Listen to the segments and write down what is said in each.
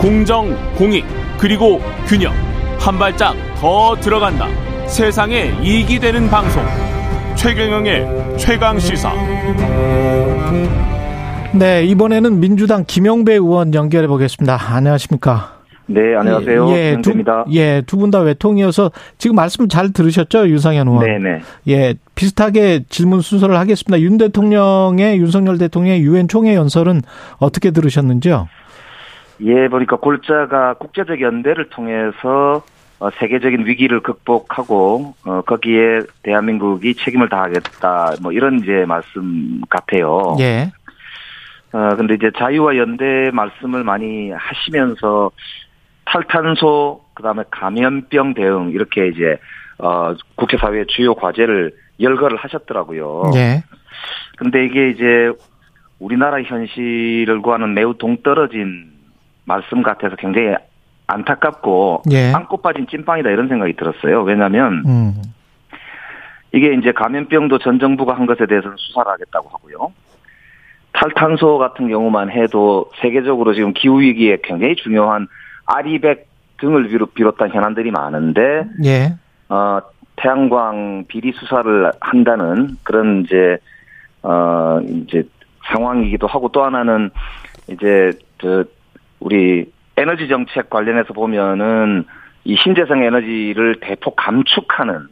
공정, 공익, 그리고 균형. 한 발짝 더 들어간다. 세상에 이익이 되는 방송. 최경영의 최강 시사. 네, 이번에는 민주당 김영배 의원 연결해 보겠습니다. 안녕하십니까? 네, 안녕하세요. 예, 김영배입니다. 두, 예, 두 분 다 외통이어서 지금 말씀 잘 들으셨죠? 유상현 의원. 네 네. 예, 비슷하게 질문 순서를 하겠습니다. 윤 대통령의, 윤석열 대통령의 유엔 총회 연설은 어떻게 들으셨는지요? 예, 보니까 골자가 국제적 연대를 통해서 어, 세계적인 위기를 극복하고 어, 거기에 대한민국이 책임을 다하겠다 뭐 이런 이제 말씀 같아요. 예. 어 근데 이제 자유와 연대 말씀을 많이 하시면서 탈탄소 그다음에 감염병 대응 이렇게 이제 어 국제 사회의 주요 과제를 열거를 하셨더라고요. 예. 근데 이게 이제 우리나라 현실을 구하는 매우 동떨어진 말씀 같아서 굉장히 안타깝고 예. 안고 빠진 찐빵이다 이런 생각이 들었어요. 왜냐하면 음. 이게 이제 감염병도 전 정부가 한 것에 대해서는 수사를 하겠다고 하고요. 탈탄소 같은 경우만 해도 세계적으로 지금 기후 위기에 굉장히 중요한 아리백 등을 비롯- 비롯한 현안들이 많은데 예. 어, 태양광 비리 수사를 한다는 그런 이제 어 이제 상황이기도 하고 또 하나는 이제 그 우리 에너지 정책 관련해서 보면은 이 신재생 에너지를 대폭 감축하는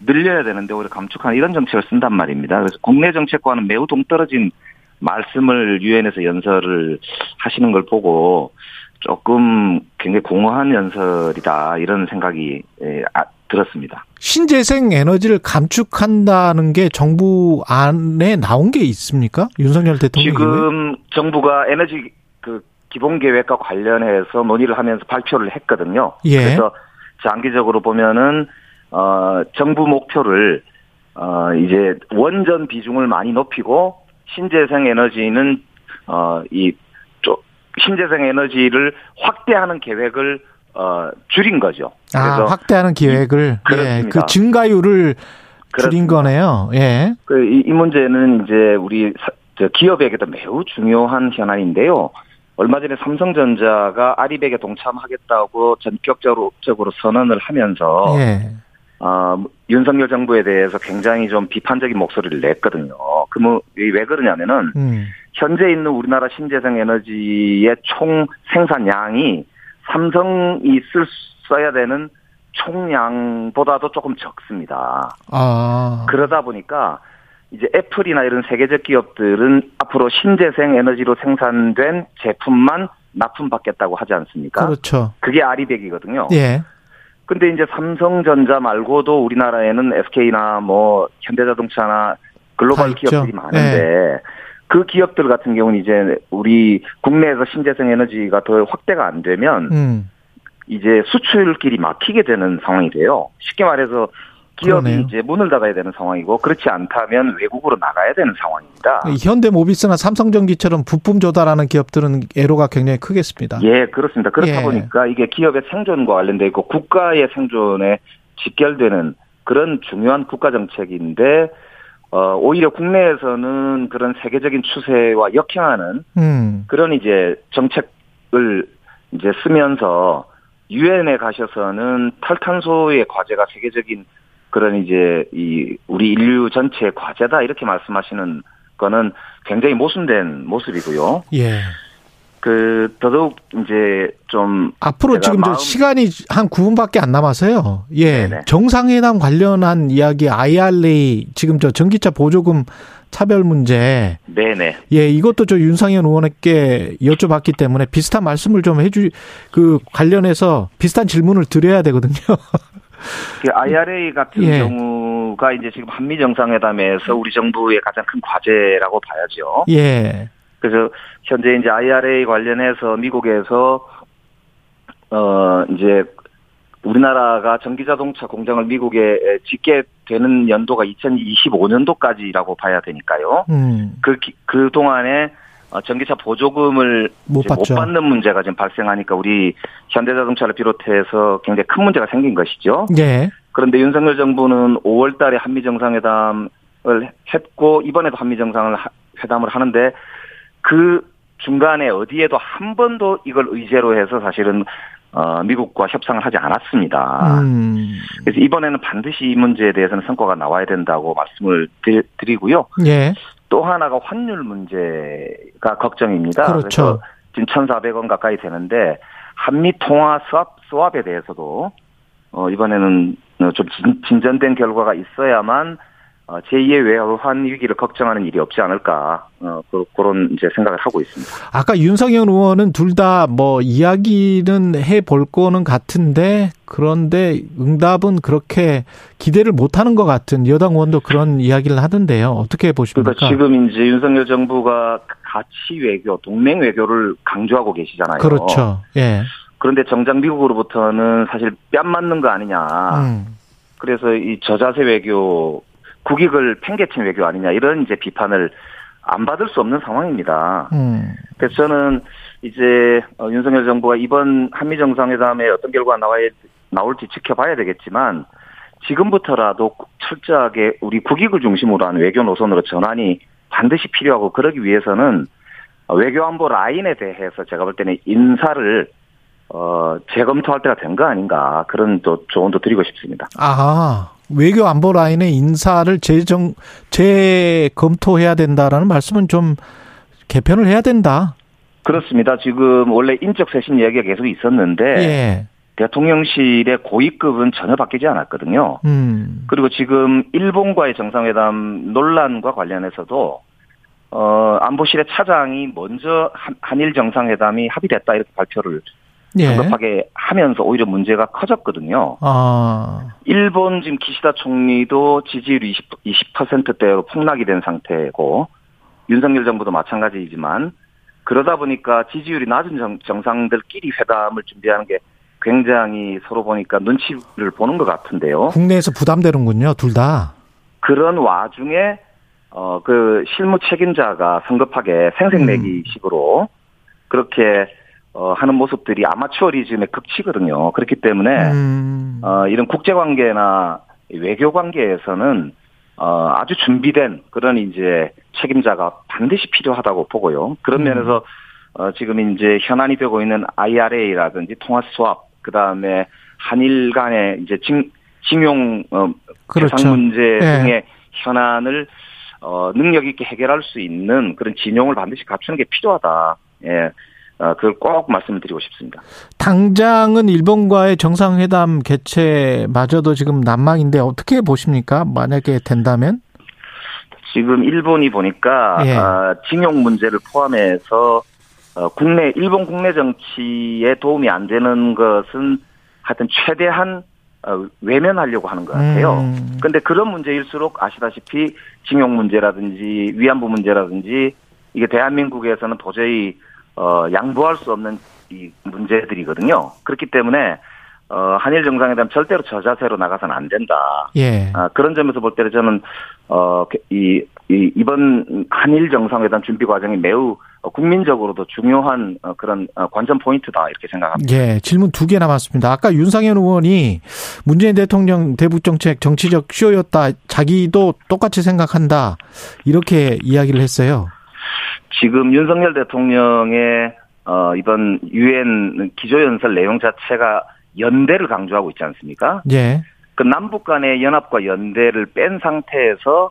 늘려야 되는데 오히려 감축하는 이런 정책을 쓴단 말입니다. 그래서 국내 정책과는 매우 동떨어진 말씀을 유엔에서 연설을 하시는 걸 보고 조금 굉장히 공허한 연설이다 이런 생각이 예, 아, 들었습니다. 신재생 에너지를 감축한다는 게 정부 안에 나온 게 있습니까? 윤석열 대통령 이후에? 지금 정부가 에너지 그 기본 계획과 관련해서 논의를 하면서 발표를 했거든요. 예. 그래서 장기적으로 보면은 어 정부 목표를 어 이제 원전 비중을 많이 높이고 신재생 에너지는 어이 신재생 에너지를 확대하는 계획을 어 줄인 거죠. 아, 확대하는 기획을 예. 그 증가율을 줄인 그렇습니다. 거네요. 예. 그, 이, 이 문제는 이제 우리 기업에게도 매우 중요한 현안인데요. 얼마 전에 삼성전자가 아리백에 동참하겠다고 전격적으로 적으로 선언을 하면서 예. 어, 윤석열 정부에 대해서 굉장히 좀 비판적인 목소리를 냈거든요. 그뭐 왜 그러냐면은 음. 현재 있는 우리나라 신재생 에너지의 총 생산량이 삼성이 쓸 써야 되는 총량보다도 조금 적습니다. 아. 그러다 보니까 이제 애플이나 이런 세계적 기업들은 앞으로 신재생 에너지로 생산된 제품만 납품받겠다고 하지 않습니까? 그렇죠. 그게 아리백이거든요. 예. 근데 이제 삼성전자 말고도 우리나라에는 SK나 뭐 현대자동차나 다 글로벌. 기업들이 많은데 그 기업들 같은 경우는 이제 우리 국내에서 신재생 에너지가 더 확대가 안 되면 음. 이제 수출길이 막히게 되는 상황이 돼요. 쉽게 말해서 기업이 그러네요. 이제 문을 닫아야 되는 상황이고 그렇지 않다면 외국으로 나가야 되는 상황입니다. 현대모비스나 삼성전기처럼 부품 조달하는 기업들은 애로가 굉장히 크겠습니다. 예, 그렇습니다. 그렇다 예. 보니까 이게 기업의 생존과 관련돼 있고 국가의 생존에 직결되는 그런 중요한 국가 정책인데 어 오히려 국내에서는 그런 세계적인 추세와 역행하는 음. 그런 이제 정책을 이제 쓰면서 유엔에 가셔서는 탈탄소의 과제가 세계적인 그런 이제 이 우리 인류 전체의 과제다 이렇게 말씀하시는 거는 굉장히 모순된 모습이고요. 예. 그 더더욱 이제 좀 앞으로 지금 저 시간이 한 9분밖에 안 남았어요. 예. 네네. 정상회담 관련한 이야기 IRA 지금 저 전기차 보조금 차별 문제 네네 예, 이것도 저 윤상현 의원에게 여쭤봤기 때문에 비슷한 말씀을 좀 해주, 그 관련해서 비슷한 질문을 드려야 되거든요. 그 IRA 같은 예. 경우가 이제 지금 한미 정상회담에서 우리 정부의 가장 큰 과제라고 봐야죠. 예. 그래서 현재 이제 IRA 관련해서 미국에서 어 이제 우리나라가 전기자동차 공장을 미국에 짓게 되는 연도가 2025년도까지라고 봐야 되니까요. 음. 그, 기- 그 동안에 어, 전기차 보조금을 못 못. 받는 문제가 지금 발생하니까 우리 현대자동차를 비롯해서 굉장히 큰 문제가 생긴 것이죠. 예. 그런데 윤석열 정부는 5월 달에 한미 정상회담을 했고 이번에도 한미 정상을 하- 회담을 하는데 그 중간에 어디에도 한 번도 이걸 의제로 해서 사실은 어, 미국과 협상을 하지 않았습니다. 음. 그래서 이번에는 반드시 이 문제에 대해서는 성과가 나와야 된다고 말씀을 드리고요. 예. 또 하나가 환율 문제가 걱정입니다. 그렇죠. 지금 1,400원 가까이 되는데 한미 통화 수합 수합에 대해서도 어 이번에는 좀 진전된 결과가 있어야만 어, 제2의 외환 위기를 걱정하는 일이 없지 않을까 어, 그런 이제 생각을 하고 있습니다. 아까 윤석열 의원은 둘 다 뭐 이야기는 해볼 거는 같은데 그런데 응답은 그렇게 기대를 못 하는 것 같은 여당 의원도 그런 이야기를 하던데요. 어떻게 보십니까? 그러니까 지금 이제 윤석열 정부가 가치 외교, 동맹 외교를 강조하고 계시잖아요. 그렇죠. 예. 그런데 정작 미국으로부터는 사실 뺨 맞는 거 아니냐. 음. 그래서 이 저자세 외교 국익을 팽개친 외교 아니냐 이런 이제 비판을 안 받을 수 없는 상황입니다. 음. 그래서 저는 이제 어, 윤석열 정부가 이번 한미 정상회담에 어떤 결과가 나와야 나올지 지켜봐야 되겠지만 지금부터라도 철저하게 우리 국익을 중심으로 한 외교 노선으로 전환이 반드시 필요하고 그러기 위해서는 외교안보 라인에 대해서 제가 볼 때는 인사를 어 재검토할 때가 된 거 아닌가 그런 또 조언도 드리고 싶습니다. 아 외교 안보 라인의 인사를 재정 재검토해야 된다라는 말씀은 좀 개편을 해야 된다. 그렇습니다. 지금 원래 인적 쇄신 이야기가 계속 있었는데 예. 대통령실의 고위급은 전혀 바뀌지 않았거든요. 음. 그리고 지금 일본과의 정상회담 논란과 관련해서도 어 안보실의 차장이 먼저 한일 정상회담이 합의됐다 이렇게 발표를 예. 성급하게 하면서 오히려 문제가 커졌거든요. 아. 일본 지금 기시다 총리도 지지율이 20, 20%대로 폭락이 된 상태고 윤석열 정부도 마찬가지이지만 그러다 보니까 지지율이 낮은 정, 정상들끼리 회담을 준비하는 게 굉장히 서로 보니까 눈치를 보는 것 같은데요. 국내에서 부담되는군요, 둘 다. 그런 와중에 어 그 실무 책임자가 성급하게 생색내기식으로 음. 그렇게 어, 하는 모습들이 아마추어리즘의 극치거든요. 그렇기 때문에 음. 어, 이런 국제관계나 외교 관계에서는 어, 아주 준비된 그런 이제 책임자가 반드시 필요하다고 보고요. 그런 음. 면에서 어, 지금 이제 현안이 되고 있는 IRA라든지 통화 수합, 그 다음에 한일 간의 이제 징, 징용 어, 그렇죠. 배상 문제 네. 등의 현안을 어, 능력 있게 해결할 수 있는 그런 진용을 반드시 갖추는 게 필요하다. 예. 어, 그걸 꼭 말씀드리고 싶습니다. 당장은 일본과의 정상회담 개최마저도 지금 난망인데 어떻게 보십니까? 만약에 된다면? 지금 일본이 보니까 예. 어, 징용 문제를 포함해서 어, 국내 일본 국내 정치에 도움이 안 되는 것은 하여튼 최대한 어, 외면하려고 하는 것 같아요. 음. 근데 그런 문제일수록 아시다시피 징용 문제라든지 위안부 문제라든지 이게 대한민국에서는 도저히 어, 양보할 수 없는 이 문제들이거든요. 그렇기 때문에 어, 한일 정상회담 절대로 저자세로 나가서는 안 된다. 예. 아, 그런 점에서 볼 때는 저는 어, 이, 이 이번 한일 정상회담 준비 과정이 매우 국민적으로도 중요한 어, 그런 어, 관전 포인트다 이렇게 생각합니다. 예, 질문 두 개 남았습니다. 아까 윤상현 의원이 문재인 대통령 대북 정책 정치적 쇼였다. 자기도 똑같이 생각한다. 이렇게 이야기를 했어요. 지금 윤석열 대통령의 어 이번 유엔 기조연설 내용 자체가 연대를 강조하고 있지 않습니까? 예. 그 남북 간의 연합과 연대를 뺀 상태에서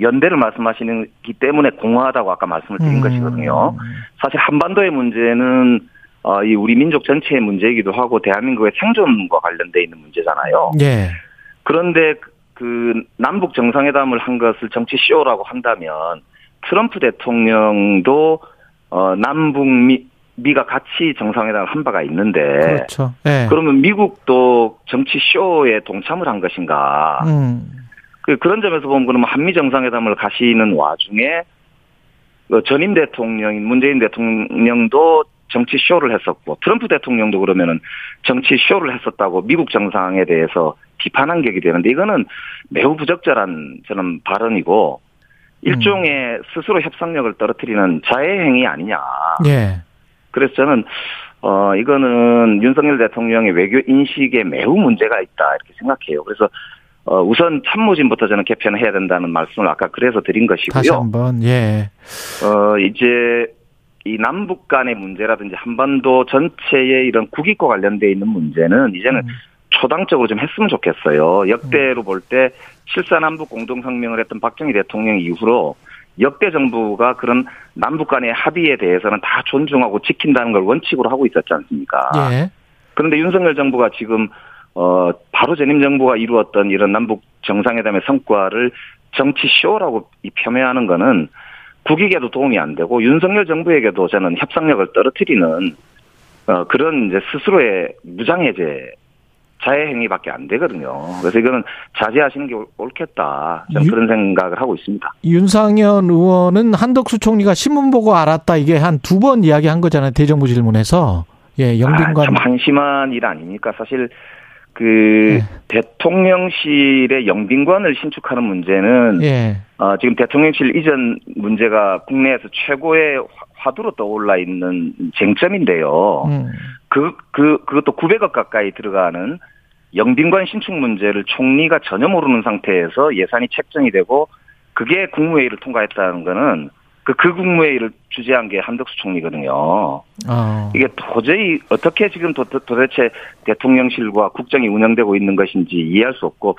연대를 말씀하시는기 때문에 공허하다고 아까 말씀을 드린 음. 것이거든요. 사실 한반도의 문제는 어, 이 우리 민족 전체의 문제이기도 하고 대한민국의 생존과 관련돼 있는 문제잖아요. 예. 그런데 그 남북 정상회담을 한 것을 정치 쇼라고 한다면 트럼프 대통령도 어 남북미 미가 같이 정상회담을 한 바가 있는데 그렇죠. 네. 그러면 미국도 정치 쇼에 동참을 한 것인가? 음. 그 그런 점에서 보면 그러면 한미 정상회담을 가시는 와중에 그 전임 대통령인 문재인 대통령도 정치 쇼를 했었고 트럼프 대통령도 그러면은 정치 쇼를 했었다고 미국 정상에 대해서 비판한 격이 되는데 이거는 매우 부적절한 저는 발언이고 일종의 음. 스스로 협상력을 떨어뜨리는 자해 행위 아니냐. 예. 그래서 저는 어 이거는 윤석열 대통령의 외교 인식에 매우 문제가 있다 이렇게 생각해요. 그래서 어 우선 참모진부터 저는 개편해야 된다는 말씀을 아까 그래서 드린 것이고요. 다시 한번 예. 어 이제 이 남북 간의 문제라든지 한반도 전체의 이런 국익과 관련돼 있는 문제는 이제는 음. 초당적으로 좀 했으면 좋겠어요. 역대로 볼때 7사 남북 공동성명을 했던 박정희 대통령 이후로 역대 정부가 그런 남북 간의 합의에 대해서는 다 존중하고 지킨다는 걸 원칙으로 하고 있었지 않습니까? 예. 그런데 윤석열 정부가 지금 어 바로 전임 정부가 이루었던 이런 남북 정상회담의 성과를 정치 쇼라고 이 폄훼하는 거는 국익에도 도움이 안 되고 윤석열 정부에게도 저는 협상력을 떨어뜨리는 어 그런 이제 스스로의 무장해제 자해 행위밖에 안 되거든요. 그래서 이거는 자제하시는 게 옳- 옳겠다. 저는 유- 그런 생각을 하고 있습니다. 윤상현 의원은 한덕수 총리가 신문 보고 알았다 이게 한 두 번 이야기한 거잖아요 대정부 질문에서 예 아, 영빈관 참 한심한 일 아닙니까? 사실 그 네. 대통령실의 영빈관을 신축하는 문제는 예 어, 지금 대통령실 이전 문제가 국내에서 최고의 화- 화두로 떠올라 있는 쟁점인데요. 음. 그, 그, 그것도 900억 가까이 들어가는 영빈관 신축 문제를 총리가 전혀 모르는 상태에서 예산이 책정이 되고 그게 국무회의를 통과했다는 거는 그, 그 국무회의를 주재한 게 한덕수 총리거든요. 어. 이게 도저히 어떻게 지금 도, 대체 대통령실과 국정이 운영되고 있는 것인지 이해할 수 없고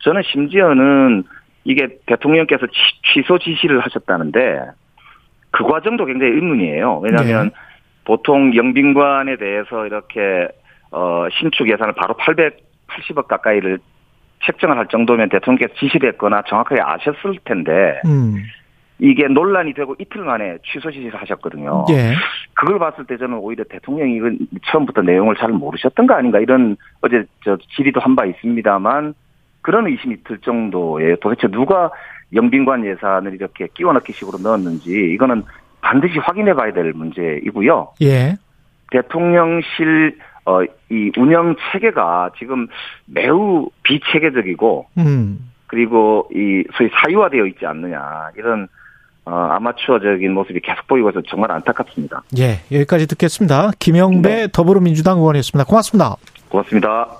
저는 심지어는 이게 대통령께서 취- 취소 지시를 하셨다는데 그 과정도 굉장히 의문이에요. 왜냐하면 네. 보통 영빈관에 대해서 이렇게 어 신축 예산을 바로 880억 가까이를 책정을 할 정도면 대통령께서 지시를 했거나 정확하게 아셨을 텐데 음. 이게 논란이 되고 이틀 만에 취소 지시를 하셨거든요. 예. 그걸 봤을 때 저는 오히려 대통령이 이건 처음부터 내용을 잘 모르셨던 거 아닌가 이런 어제 저 질의도 한 바 있습니다만 그런 의심이 들 정도에 도대체 누가 영빈관 예산을 이렇게 끼워 넣기 식으로 넣었는지 이거는 반드시 확인해 봐야 될 문제이고요. 예. 대통령실 어, 이 운영 체계가 지금 매우 비체계적이고 음. 그리고 이 소위 사유화되어 있지 않느냐 이런 어, 아마추어적인 모습이 계속 보이고 있어서 정말 안타깝습니다. 예. 여기까지 듣겠습니다. 김영배 네. 더불어민주당 의원이었습니다. 고맙습니다. 고맙습니다.